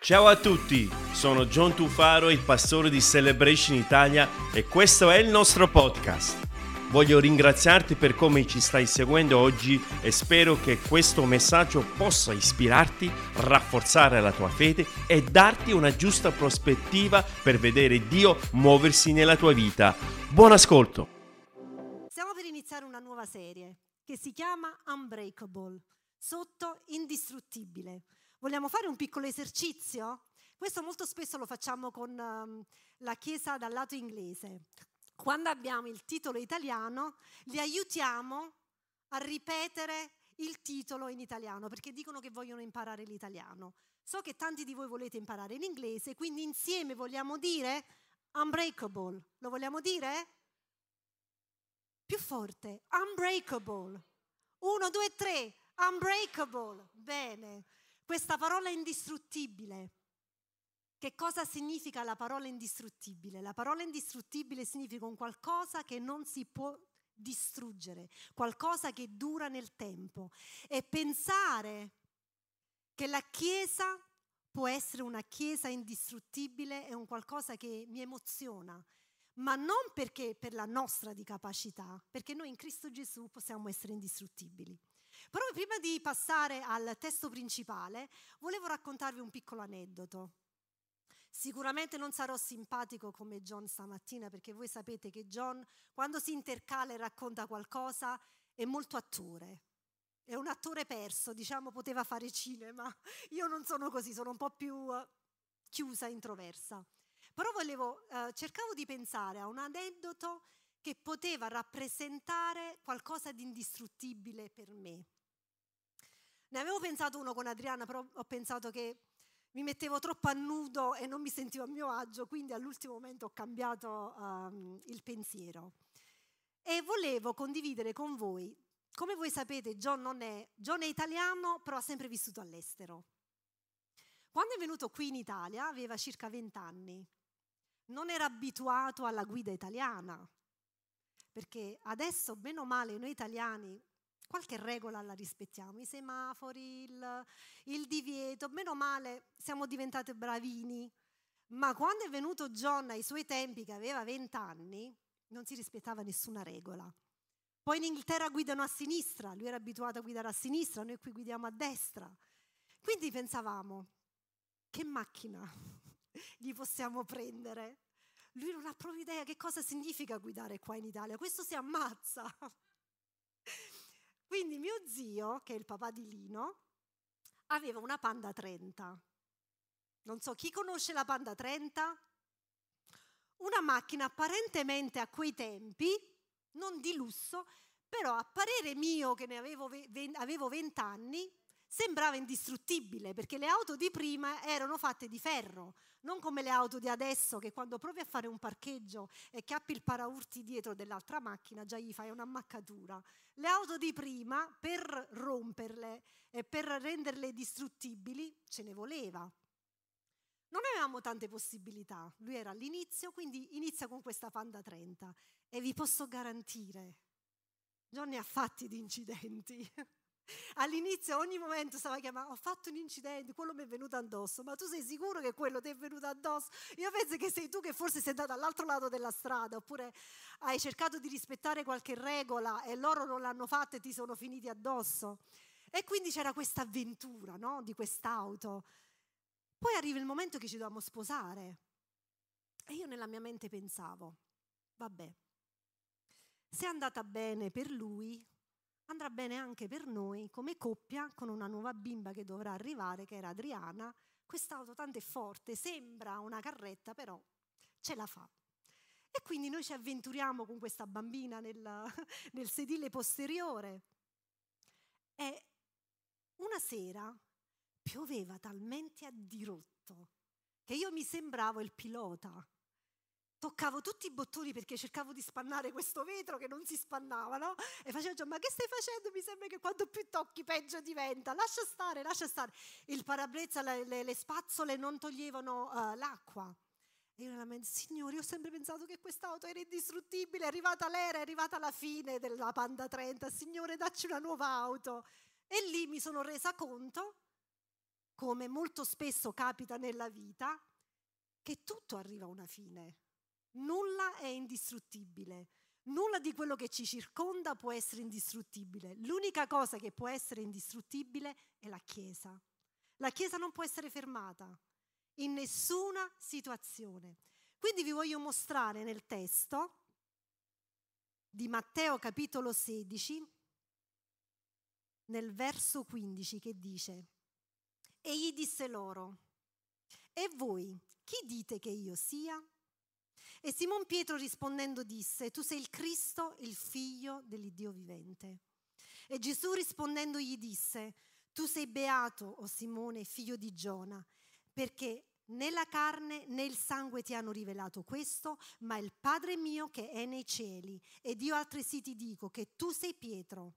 Ciao a tutti, sono John Tufaro, il pastore di Celebration Italia e questo è il nostro podcast. Voglio ringraziarti per come ci stai seguendo oggi e spero che questo messaggio possa ispirarti, rafforzare la tua fede e darti una giusta prospettiva per vedere Dio muoversi nella tua vita. Buon ascolto! Stiamo per iniziare una nuova serie che si chiama Unbreakable, sotto indistruttibile. Vogliamo fare un piccolo esercizio? Questo molto spesso lo facciamo con um, la Chiesa dal lato inglese. Quando abbiamo il titolo italiano, li aiutiamo a ripetere il titolo in italiano, perché dicono che vogliono imparare l'italiano. So che tanti di voi volete imparare l'inglese, quindi insieme vogliamo dire unbreakable. Lo vogliamo dire? Più forte, unbreakable. Uno, due, tre, unbreakable. Bene. Questa parola indistruttibile. Che cosa significa la parola indistruttibile? La parola indistruttibile significa un qualcosa che non si può distruggere, qualcosa che dura nel tempo. E pensare che la Chiesa può essere una Chiesa indistruttibile è un qualcosa che mi emoziona, ma non perché per la nostra di capacità, perché noi in Cristo Gesù possiamo essere indistruttibili. Però prima di passare al testo principale, volevo raccontarvi un piccolo aneddoto. Sicuramente non sarò simpatico come John stamattina, perché voi sapete che John, quando si intercala e racconta qualcosa, è molto attore. È un attore perso, diciamo, poteva fare cinema. Io non sono così, sono un po' più eh, chiusa, introversa. Però volevo, eh, cercavo di pensare a un aneddoto che poteva rappresentare qualcosa di indistruttibile per me. Ne avevo pensato uno con Adriana, però ho pensato che mi mettevo troppo a nudo e non mi sentivo a mio agio, quindi all'ultimo momento ho cambiato um, il pensiero. E volevo condividere con voi, come voi sapete John, non è, John è italiano, però ha sempre vissuto all'estero. Quando è venuto qui in Italia aveva circa 20 anni, non era abituato alla guida italiana, perché adesso, meno male, noi italiani qualche regola la rispettiamo, i semafori, il, il divieto, meno male siamo diventati bravini, ma quando è venuto John ai suoi tempi, che aveva 20 anni, non si rispettava nessuna regola. Poi in Inghilterra guidano a sinistra, lui era abituato a guidare a sinistra, noi qui guidiamo a destra. Quindi pensavamo, che macchina gli possiamo prendere? Lui non ha proprio idea che cosa significa guidare qua in Italia, questo si ammazza. Quindi mio zio, che è il papà di Lino, aveva una Panda 30. Non so chi conosce la Panda 30? Una macchina apparentemente a quei tempi, non di lusso, però a parere mio che ne avevo, avevo 20 anni, sembrava indistruttibile perché le auto di prima erano fatte di ferro, non come le auto di adesso che quando provi a fare un parcheggio e cappi il paraurti dietro dell'altra macchina già gli fai un'ammaccatura. Le auto di prima per romperle e per renderle distruttibili ce ne voleva. Non avevamo tante possibilità, lui era all'inizio, quindi inizia con questa Panda 30 e vi posso garantire, John ne ha fatti di incidenti. All'inizio ogni momento stava chiamando, ho fatto un incidente, quello mi è venuto addosso, ma tu sei sicuro che quello ti è venuto addosso? Io penso che sei tu che forse sei andato all'altro lato della strada, oppure hai cercato di rispettare qualche regola e loro non l'hanno fatta e ti sono finiti addosso. E quindi c'era questa avventura no? di quest'auto. Poi arriva il momento che ci dobbiamo sposare. E io nella mia mente pensavo, vabbè, se è andata bene per lui, andrà bene anche per noi come coppia con una nuova bimba che dovrà arrivare, che era Adriana. Quest'auto tanto è forte, sembra una carretta, però ce la fa. E quindi noi ci avventuriamo con questa bambina nel, nel sedile posteriore. E una sera pioveva talmente a dirotto che io mi sembravo il pilota toccavo tutti i bottoni perché cercavo di spannare questo vetro che non si spannava, no? E facevo già, ma che stai facendo? Mi sembra che quanto più tocchi peggio diventa. Lascia stare, lascia stare. Il parabrezza, le, le, le spazzole non toglievano uh, l'acqua. E io nella mente, signori, ho sempre pensato che quest'auto era indistruttibile, è arrivata l'era, è arrivata la fine della Panda 30, signore, dacci una nuova auto. E lì mi sono resa conto come molto spesso capita nella vita, che tutto arriva a una fine. Nulla è indistruttibile. Nulla di quello che ci circonda può essere indistruttibile. L'unica cosa che può essere indistruttibile è la Chiesa. La Chiesa non può essere fermata in nessuna situazione. Quindi vi voglio mostrare nel testo di Matteo capitolo 16, nel verso 15 che dice, e gli disse loro, e voi chi dite che io sia? E Simon Pietro rispondendo disse, tu sei il Cristo, il figlio dell'Iddio vivente. E Gesù rispondendo gli disse, tu sei beato, o Simone, figlio di Giona, perché né la carne né il sangue ti hanno rivelato questo, ma il Padre mio che è nei cieli. Ed io altresì ti dico che tu sei Pietro.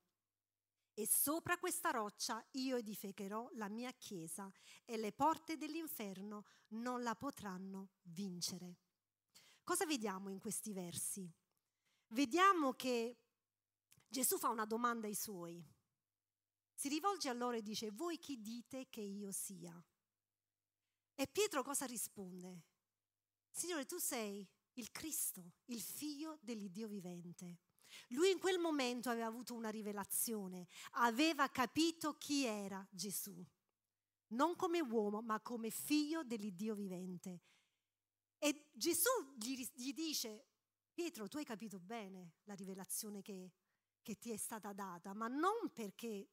E sopra questa roccia io edificherò la mia chiesa e le porte dell'inferno non la potranno vincere. Cosa vediamo in questi versi? Vediamo che Gesù fa una domanda ai suoi. Si rivolge a loro e dice, voi chi dite che io sia? E Pietro cosa risponde? Signore, tu sei il Cristo, il figlio dell'Iddio vivente. Lui in quel momento aveva avuto una rivelazione, aveva capito chi era Gesù, non come uomo, ma come figlio dell'Iddio vivente. E Gesù gli, gli dice, Pietro, tu hai capito bene la rivelazione che, che ti è stata data, ma non perché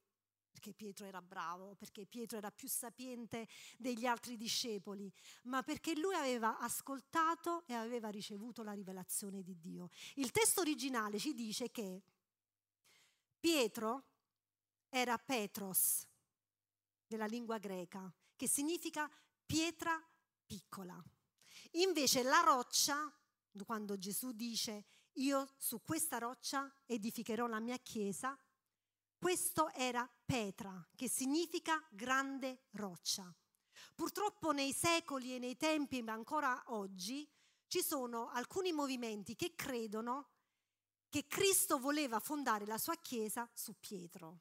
perché Pietro era bravo, perché Pietro era più sapiente degli altri discepoli, ma perché lui aveva ascoltato e aveva ricevuto la rivelazione di Dio. Il testo originale ci dice che Pietro era Petros, della lingua greca, che significa pietra piccola. Invece la roccia, quando Gesù dice io su questa roccia edificherò la mia chiesa, questo era Petra, che significa grande roccia. Purtroppo nei secoli e nei tempi, ma ancora oggi, ci sono alcuni movimenti che credono che Cristo voleva fondare la sua chiesa su Pietro.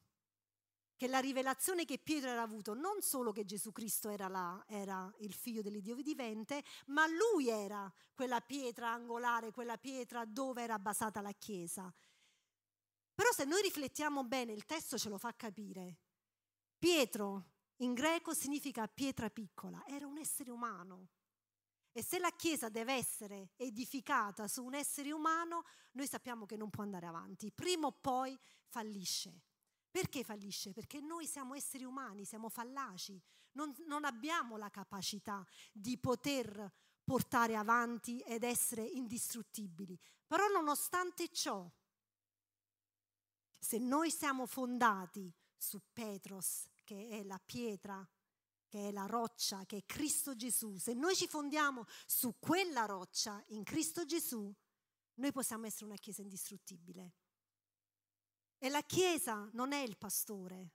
Che la rivelazione che Pietro era avuto, non solo che Gesù Cristo era, là, era il figlio dell'Iddio vivente, ma lui era quella pietra angolare, quella pietra dove era basata la chiesa. Però se noi riflettiamo bene, il testo ce lo fa capire. Pietro in greco significa pietra piccola, era un essere umano. E se la Chiesa deve essere edificata su un essere umano, noi sappiamo che non può andare avanti. Prima o poi fallisce. Perché fallisce? Perché noi siamo esseri umani, siamo fallaci, non, non abbiamo la capacità di poter portare avanti ed essere indistruttibili. Però nonostante ciò, se noi siamo fondati su Petros, che è la pietra, che è la roccia, che è Cristo Gesù, se noi ci fondiamo su quella roccia in Cristo Gesù, noi possiamo essere una chiesa indistruttibile. E la chiesa non è il pastore,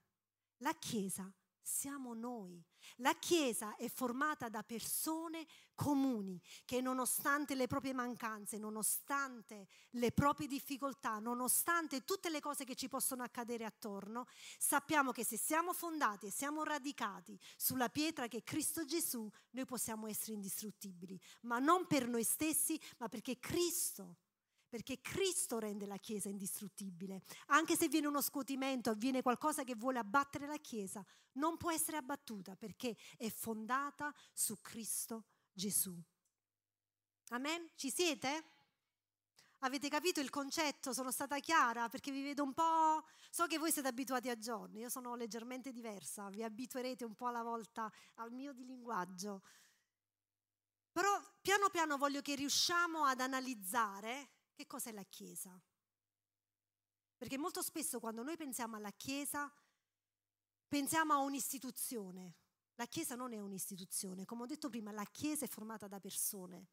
la chiesa siamo noi. La Chiesa è formata da persone comuni che nonostante le proprie mancanze, nonostante le proprie difficoltà, nonostante tutte le cose che ci possono accadere attorno, sappiamo che se siamo fondati e siamo radicati sulla pietra che è Cristo Gesù, noi possiamo essere indistruttibili, ma non per noi stessi, ma perché Cristo perché Cristo rende la Chiesa indistruttibile. Anche se viene uno scuotimento, avviene qualcosa che vuole abbattere la Chiesa, non può essere abbattuta perché è fondata su Cristo Gesù. Amen? Ci siete? Avete capito il concetto? Sono stata chiara perché vi vedo un po'... So che voi siete abituati a giorni, io sono leggermente diversa, vi abituerete un po' alla volta al mio di linguaggio. Però piano piano voglio che riusciamo ad analizzare che cos'è la Chiesa? Perché molto spesso quando noi pensiamo alla Chiesa, pensiamo a un'istituzione. La Chiesa non è un'istituzione, come ho detto prima, la Chiesa è formata da persone.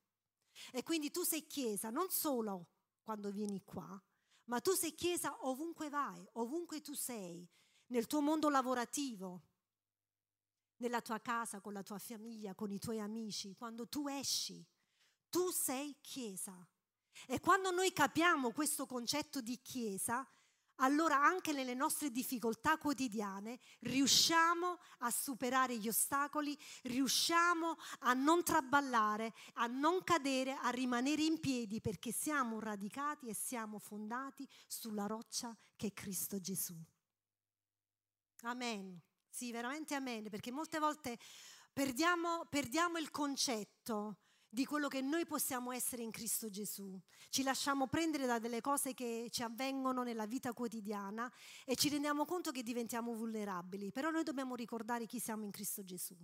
E quindi tu sei Chiesa non solo quando vieni qua, ma tu sei Chiesa ovunque vai, ovunque tu sei, nel tuo mondo lavorativo, nella tua casa, con la tua famiglia, con i tuoi amici, quando tu esci, tu sei Chiesa. E quando noi capiamo questo concetto di Chiesa, allora anche nelle nostre difficoltà quotidiane riusciamo a superare gli ostacoli, riusciamo a non traballare, a non cadere, a rimanere in piedi perché siamo radicati e siamo fondati sulla roccia che è Cristo Gesù. Amen. Sì, veramente amen, perché molte volte perdiamo, perdiamo il concetto di quello che noi possiamo essere in Cristo Gesù. Ci lasciamo prendere da delle cose che ci avvengono nella vita quotidiana e ci rendiamo conto che diventiamo vulnerabili, però noi dobbiamo ricordare chi siamo in Cristo Gesù.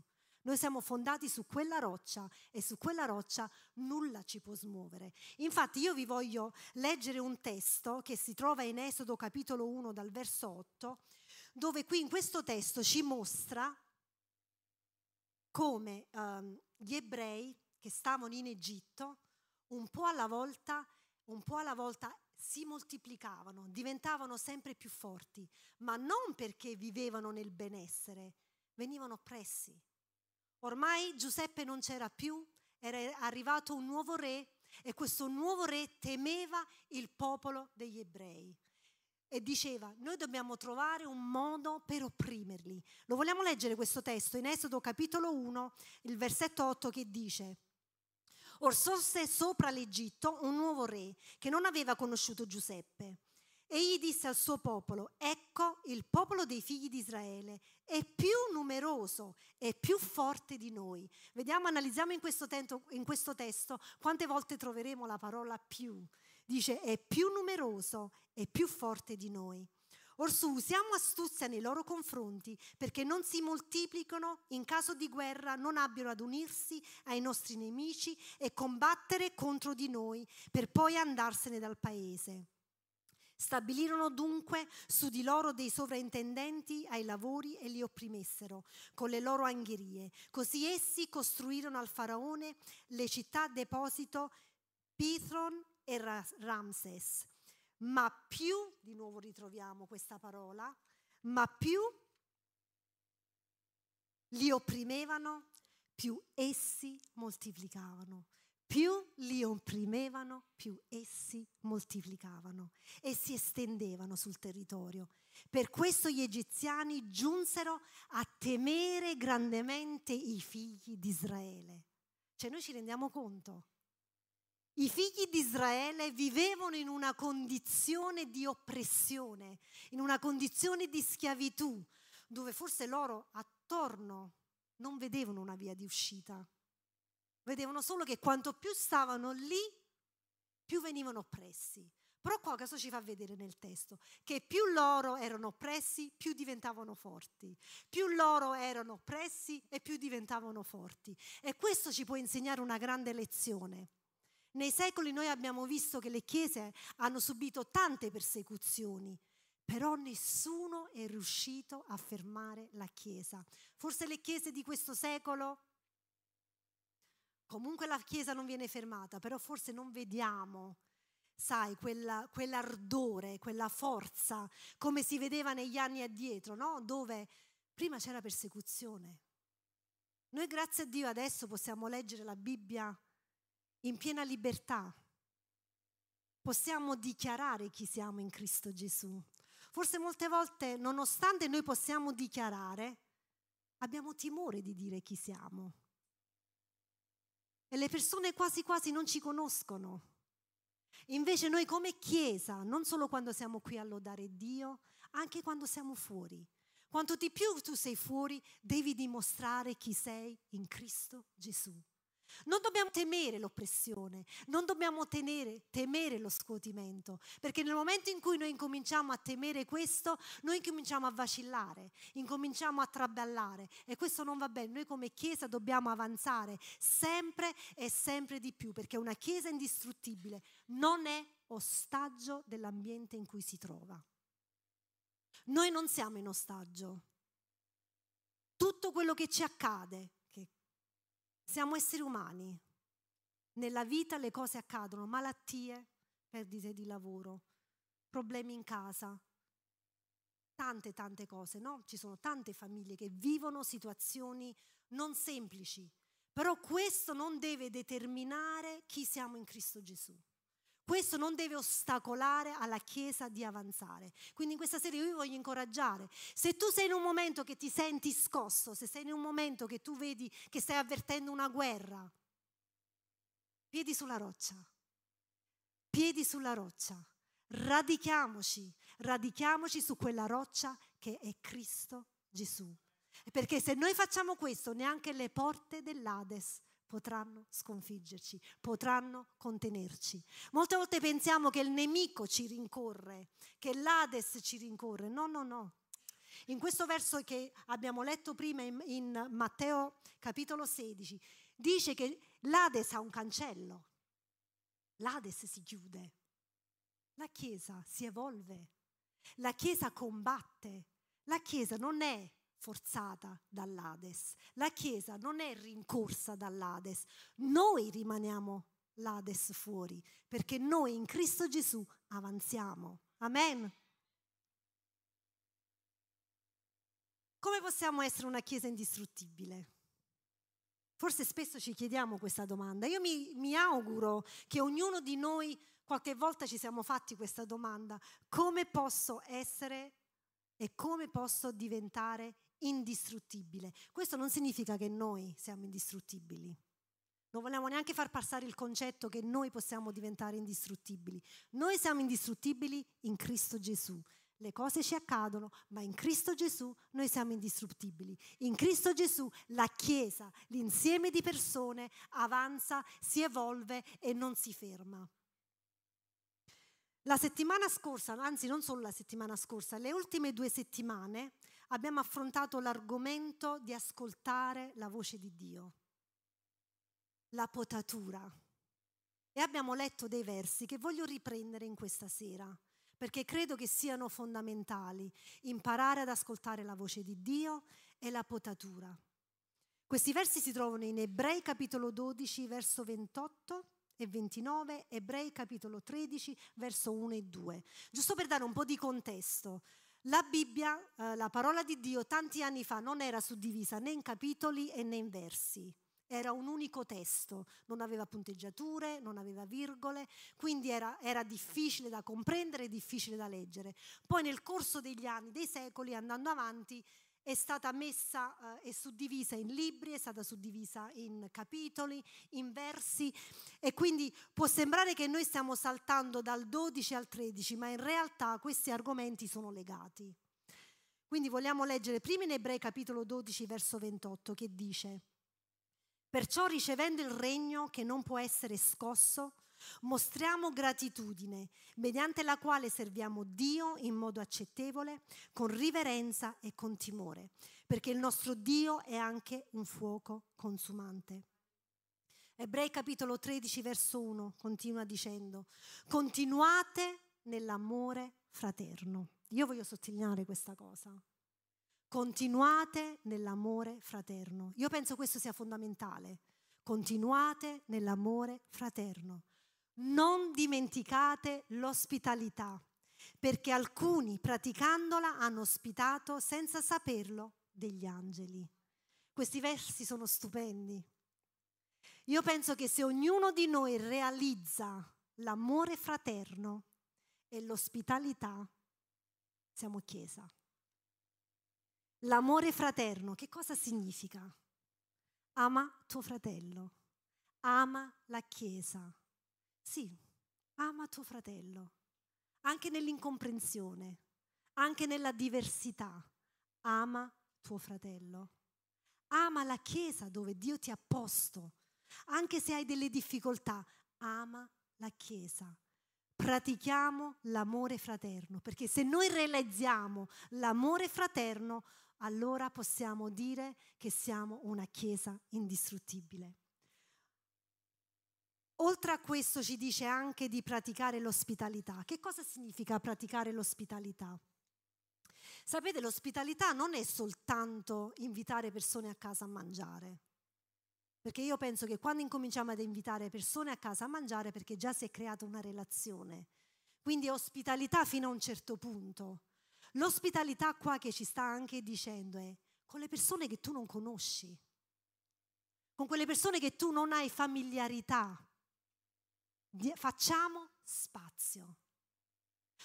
Noi siamo fondati su quella roccia e su quella roccia nulla ci può smuovere. Infatti io vi voglio leggere un testo che si trova in Esodo capitolo 1 dal verso 8, dove qui in questo testo ci mostra come um, gli ebrei che stavano in Egitto, un po' alla volta, un po' alla volta si moltiplicavano, diventavano sempre più forti, ma non perché vivevano nel benessere, venivano oppressi. Ormai Giuseppe non c'era più, era arrivato un nuovo re e questo nuovo re temeva il popolo degli ebrei e diceva noi dobbiamo trovare un modo per opprimerli. Lo vogliamo leggere questo testo in Esodo capitolo 1, il versetto 8 che dice Or sorse sopra l'Egitto un nuovo re che non aveva conosciuto Giuseppe. Egli disse al suo popolo, ecco il popolo dei figli di Israele è più numeroso e più forte di noi. Vediamo, analizziamo in questo, tento, in questo testo quante volte troveremo la parola più. Dice è più numeroso e più forte di noi. Orsù usiamo astuzia nei loro confronti perché non si moltiplicano, in caso di guerra non abbiano ad unirsi ai nostri nemici e combattere contro di noi per poi andarsene dal paese. Stabilirono dunque su di loro dei sovraintendenti ai lavori e li opprimessero con le loro angherie. Così essi costruirono al faraone le città deposito Pithron e Ramses ma più, di nuovo ritroviamo questa parola, ma più li opprimevano, più essi moltiplicavano. Più li opprimevano, più essi moltiplicavano e si estendevano sul territorio. Per questo gli egiziani giunsero a temere grandemente i figli di Israele. Cioè noi ci rendiamo conto i figli di Israele vivevano in una condizione di oppressione, in una condizione di schiavitù, dove forse loro attorno non vedevano una via di uscita. Vedevano solo che quanto più stavano lì, più venivano oppressi. Però qua cosa ci fa vedere nel testo? Che più loro erano oppressi, più diventavano forti. Più loro erano oppressi e più diventavano forti. E questo ci può insegnare una grande lezione. Nei secoli noi abbiamo visto che le chiese hanno subito tante persecuzioni, però nessuno è riuscito a fermare la chiesa. Forse le chiese di questo secolo, comunque la chiesa non viene fermata, però forse non vediamo sai, quella, quell'ardore, quella forza, come si vedeva negli anni addietro, no? dove prima c'era persecuzione. Noi grazie a Dio adesso possiamo leggere la Bibbia in piena libertà. Possiamo dichiarare chi siamo in Cristo Gesù. Forse molte volte, nonostante noi possiamo dichiarare, abbiamo timore di dire chi siamo. E le persone quasi quasi non ci conoscono. Invece noi come Chiesa, non solo quando siamo qui a lodare Dio, anche quando siamo fuori. Quanto di più tu sei fuori, devi dimostrare chi sei in Cristo Gesù. Non dobbiamo temere l'oppressione, non dobbiamo tenere, temere lo scuotimento, perché nel momento in cui noi incominciamo a temere questo, noi incominciamo a vacillare, incominciamo a traballare e questo non va bene. Noi come Chiesa dobbiamo avanzare sempre e sempre di più, perché una Chiesa indistruttibile non è ostaggio dell'ambiente in cui si trova. Noi non siamo in ostaggio. Tutto quello che ci accade, siamo esseri umani. Nella vita le cose accadono, malattie, perdite di lavoro, problemi in casa, tante tante cose, no? Ci sono tante famiglie che vivono situazioni non semplici, però questo non deve determinare chi siamo in Cristo Gesù. Questo non deve ostacolare alla Chiesa di avanzare. Quindi in questa serie io vi voglio incoraggiare. Se tu sei in un momento che ti senti scosso, se sei in un momento che tu vedi che stai avvertendo una guerra, piedi sulla roccia, piedi sulla roccia, radichiamoci, radichiamoci su quella roccia che è Cristo Gesù. Perché se noi facciamo questo, neanche le porte dell'Ades potranno sconfiggerci, potranno contenerci. Molte volte pensiamo che il nemico ci rincorre, che l'Ades ci rincorre. No, no, no. In questo verso che abbiamo letto prima in, in Matteo capitolo 16, dice che l'Ades ha un cancello. L'Ades si chiude. La Chiesa si evolve. La Chiesa combatte. La Chiesa non è forzata dall'Ades. La Chiesa non è rincorsa dall'Ades. Noi rimaniamo l'Ades fuori, perché noi in Cristo Gesù avanziamo. Amen. Come possiamo essere una Chiesa indistruttibile? Forse spesso ci chiediamo questa domanda. Io mi, mi, auguro che ognuno di noi qualche volta ci siamo fatti questa domanda. Come posso essere e come posso diventare indistruttibile. Questo non significa che noi siamo indistruttibili. Non vogliamo neanche far passare il concetto che noi possiamo diventare indistruttibili. Noi siamo indistruttibili in Cristo Gesù. Le cose ci accadono, ma in Cristo Gesù noi siamo indistruttibili. In Cristo Gesù la Chiesa, l'insieme di persone, avanza, si evolve e non si ferma. La settimana scorsa, anzi non solo la settimana scorsa, le ultime due settimane abbiamo affrontato l'argomento di ascoltare la voce di Dio, la potatura. E abbiamo letto dei versi che voglio riprendere in questa sera, perché credo che siano fondamentali imparare ad ascoltare la voce di Dio e la potatura. Questi versi si trovano in Ebrei capitolo 12, verso 28 e 29, Ebrei capitolo 13, verso 1 e 2. Giusto per dare un po' di contesto, la Bibbia, eh, la parola di Dio, tanti anni fa non era suddivisa né in capitoli né in versi. Era un unico testo, non aveva punteggiature, non aveva virgole, quindi era, era difficile da comprendere e difficile da leggere. Poi nel corso degli anni, dei secoli, andando avanti, è stata messa eh, e suddivisa in libri, è stata suddivisa in capitoli, in versi e quindi può sembrare che noi stiamo saltando dal 12 al 13, ma in realtà questi argomenti sono legati. Quindi vogliamo leggere prima in Ebrei capitolo 12 verso 28 che dice Perciò ricevendo il regno che non può essere scosso, Mostriamo gratitudine, mediante la quale serviamo Dio in modo accettevole, con riverenza e con timore, perché il nostro Dio è anche un fuoco consumante. Ebrei capitolo 13 verso 1 continua dicendo, continuate nell'amore fraterno. Io voglio sottolineare questa cosa. Continuate nell'amore fraterno. Io penso questo sia fondamentale. Continuate nell'amore fraterno non dimenticate l'ospitalità, perché alcuni praticandola hanno ospitato senza saperlo degli angeli. Questi versi sono stupendi. Io penso che se ognuno di noi realizza l'amore fraterno e l'ospitalità, siamo Chiesa. L'amore fraterno, che cosa significa? Ama tuo fratello, ama la Chiesa sì, ama tuo fratello, anche nell'incomprensione, anche nella diversità. Ama tuo fratello. Ama la Chiesa dove Dio ti ha posto, anche se hai delle difficoltà. Ama la Chiesa. Pratichiamo l'amore fraterno, perché se noi realizziamo l'amore fraterno, allora possiamo dire che siamo una Chiesa indistruttibile. Oltre a questo ci dice anche di praticare l'ospitalità. Che cosa significa praticare l'ospitalità? Sapete, l'ospitalità non è soltanto invitare persone a casa a mangiare. Perché io penso che quando incominciamo ad invitare persone a casa a mangiare, perché già si è creata una relazione. Quindi ospitalità fino a un certo punto. L'ospitalità qua che ci sta anche dicendo è con le persone che tu non conosci, con quelle persone che tu non hai familiarità facciamo spazio.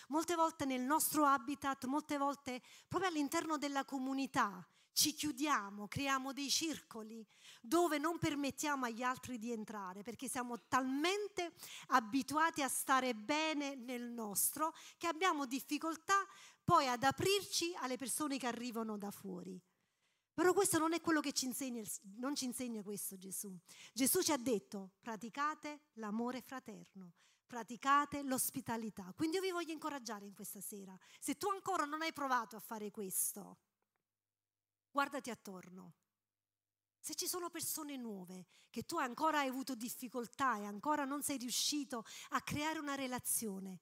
Molte volte nel nostro habitat, molte volte proprio all'interno della comunità, ci chiudiamo, creiamo dei circoli dove non permettiamo agli altri di entrare perché siamo talmente abituati a stare bene nel nostro che abbiamo difficoltà poi ad aprirci alle persone che arrivano da fuori. Però questo non è quello che ci insegna, non ci insegna questo Gesù. Gesù ci ha detto praticate l'amore fraterno, praticate l'ospitalità. Quindi io vi voglio incoraggiare in questa sera. Se tu ancora non hai provato a fare questo, guardati attorno. Se ci sono persone nuove che tu ancora hai avuto difficoltà e ancora non sei riuscito a creare una relazione,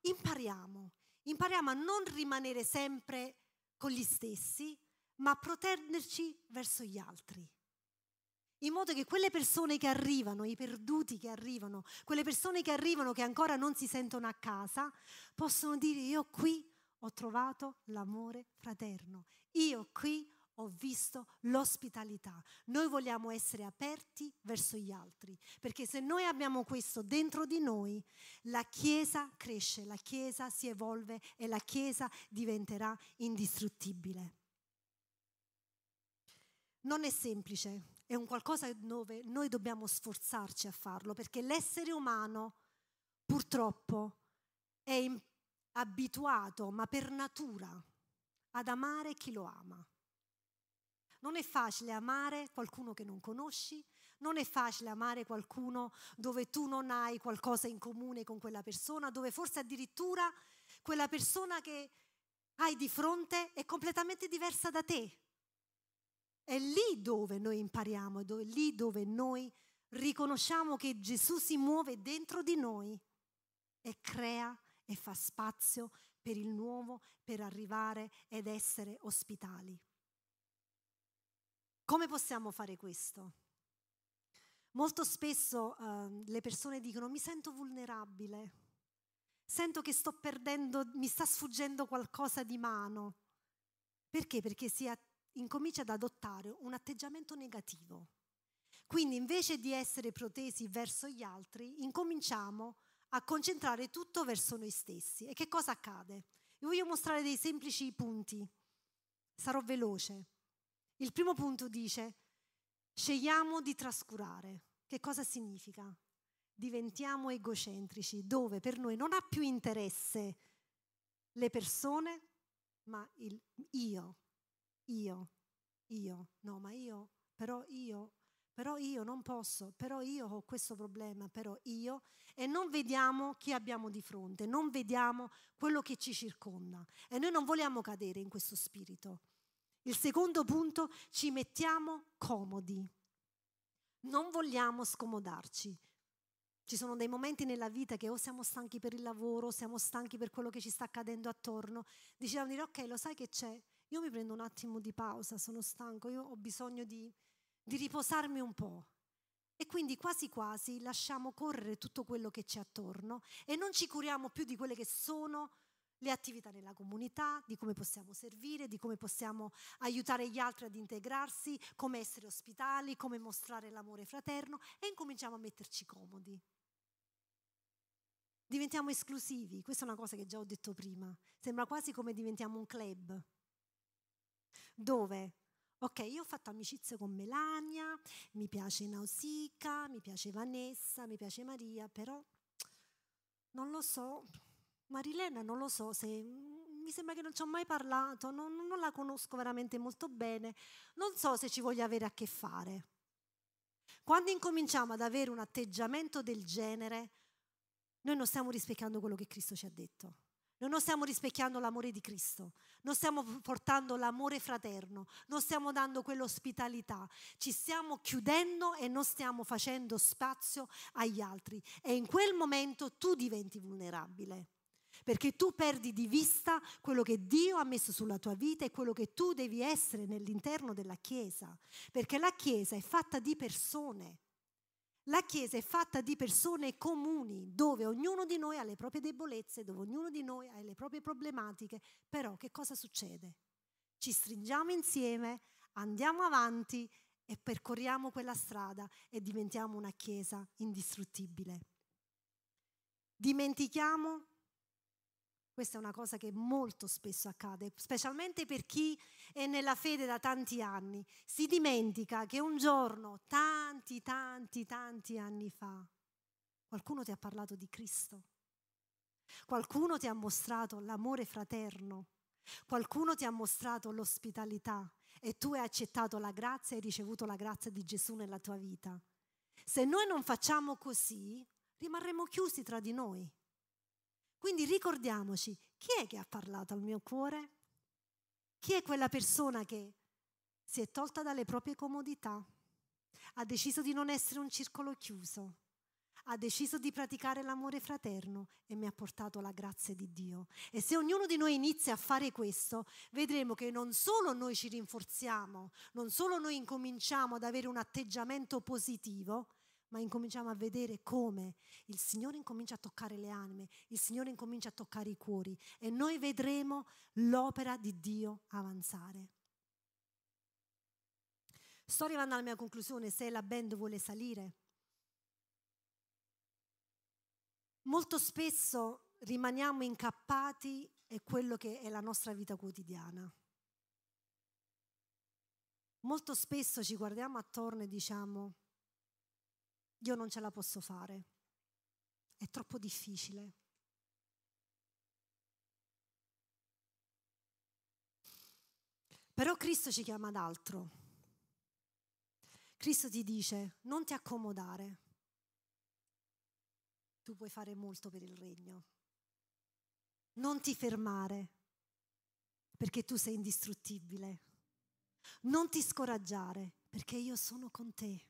impariamo, impariamo a non rimanere sempre con gli stessi, ma proteggerci verso gli altri. In modo che quelle persone che arrivano, i perduti che arrivano, quelle persone che arrivano che ancora non si sentono a casa, possono dire io qui ho trovato l'amore fraterno, io qui ho visto l'ospitalità. Noi vogliamo essere aperti verso gli altri, perché se noi abbiamo questo dentro di noi, la Chiesa cresce, la Chiesa si evolve e la Chiesa diventerà indistruttibile. Non è semplice, è un qualcosa dove noi dobbiamo sforzarci a farlo, perché l'essere umano purtroppo è abituato, ma per natura, ad amare chi lo ama. Non è facile amare qualcuno che non conosci, non è facile amare qualcuno dove tu non hai qualcosa in comune con quella persona, dove forse addirittura quella persona che hai di fronte è completamente diversa da te. È lì dove noi impariamo, è lì dove noi riconosciamo che Gesù si muove dentro di noi e crea e fa spazio per il nuovo, per arrivare ed essere ospitali. Come possiamo fare questo? Molto spesso uh, le persone dicono mi sento vulnerabile, sento che sto perdendo, mi sta sfuggendo qualcosa di mano. Perché? Perché si incomincia ad adottare un atteggiamento negativo. Quindi invece di essere protesi verso gli altri, incominciamo a concentrare tutto verso noi stessi. E che cosa accade? Vi voglio mostrare dei semplici punti. Sarò veloce. Il primo punto dice, scegliamo di trascurare. Che cosa significa? Diventiamo egocentrici, dove per noi non ha più interesse le persone, ma il io, io, io, no, ma io, però io, però io non posso, però io ho questo problema, però io, e non vediamo chi abbiamo di fronte, non vediamo quello che ci circonda. E noi non vogliamo cadere in questo spirito. Il secondo punto, ci mettiamo comodi. Non vogliamo scomodarci. Ci sono dei momenti nella vita che o siamo stanchi per il lavoro, o siamo stanchi per quello che ci sta accadendo attorno. Diciamo dire, ok, lo sai che c'è? Io mi prendo un attimo di pausa, sono stanco, io ho bisogno di, di riposarmi un po'. E quindi quasi quasi lasciamo correre tutto quello che c'è attorno e non ci curiamo più di quelle che sono le attività nella comunità, di come possiamo servire, di come possiamo aiutare gli altri ad integrarsi, come essere ospitali, come mostrare l'amore fraterno e incominciamo a metterci comodi. Diventiamo esclusivi, questa è una cosa che già ho detto prima, sembra quasi come diventiamo un club, dove Ok, io ho fatto amicizia con Melania, mi piace Nausicaa, mi piace Vanessa, mi piace Maria, però non lo so, Marilena non lo so se mi sembra che non ci ho mai parlato, non, non, la conosco veramente molto bene, non so se ci voglia avere a che fare. Quando incominciamo ad avere un atteggiamento del genere, noi non stiamo rispecchiando quello che Cristo ci ha detto. Noi non stiamo rispecchiando l'amore di Cristo, non stiamo portando l'amore fraterno, non stiamo dando quell'ospitalità, ci stiamo chiudendo e non stiamo facendo spazio agli altri. E in quel momento tu diventi vulnerabile perché tu perdi di vista quello che Dio ha messo sulla tua vita e quello che tu devi essere nell'interno della Chiesa, perché la Chiesa è fatta di persone. La Chiesa è fatta di persone comuni, dove ognuno di noi ha le proprie debolezze, dove ognuno di noi ha le proprie problematiche, però che cosa succede? Ci stringiamo insieme, andiamo avanti e percorriamo quella strada e diventiamo una Chiesa indistruttibile. dimentichiamo, questa è una cosa che molto spesso accade, specialmente per chi è nella fede da tanti anni, si dimentica che un giorno, tanti, tanti, tanti anni fa, qualcuno ti ha parlato di Cristo, qualcuno ti ha mostrato l'amore fraterno, qualcuno ti ha mostrato l'ospitalità e tu hai accettato la grazia e hai ricevuto la grazia di Gesù nella tua vita. Se noi non facciamo così, rimarremo chiusi tra di noi. Quindi ricordiamoci, chi è che ha parlato al mio cuore? Chi è quella persona che si è tolta dalle proprie comodità, ha deciso di non essere un circolo chiuso, ha deciso di praticare l'amore fraterno e mi ha portato la grazia di Dio. E se ognuno di noi inizia a fare questo, vedremo che non solo noi ci rinforziamo, non solo noi incominciamo ad avere un atteggiamento positivo, ma incominciamo a vedere come il Signore incomincia a toccare le anime, il Signore incomincia a toccare i cuori e noi vedremo l'opera di Dio avanzare. Sto arrivando alla mia conclusione, se la band vuole salire. Molto spesso rimaniamo incappati in quello che è la nostra vita quotidiana. Molto spesso ci guardiamo attorno e diciamo, io non ce la posso fare, è troppo difficile. Però Cristo ci chiama ad altro. Cristo ti dice, non ti accomodare, tu puoi fare molto per il regno. Non ti fermare, perché tu sei indistruttibile. Non ti scoraggiare, perché io sono con te.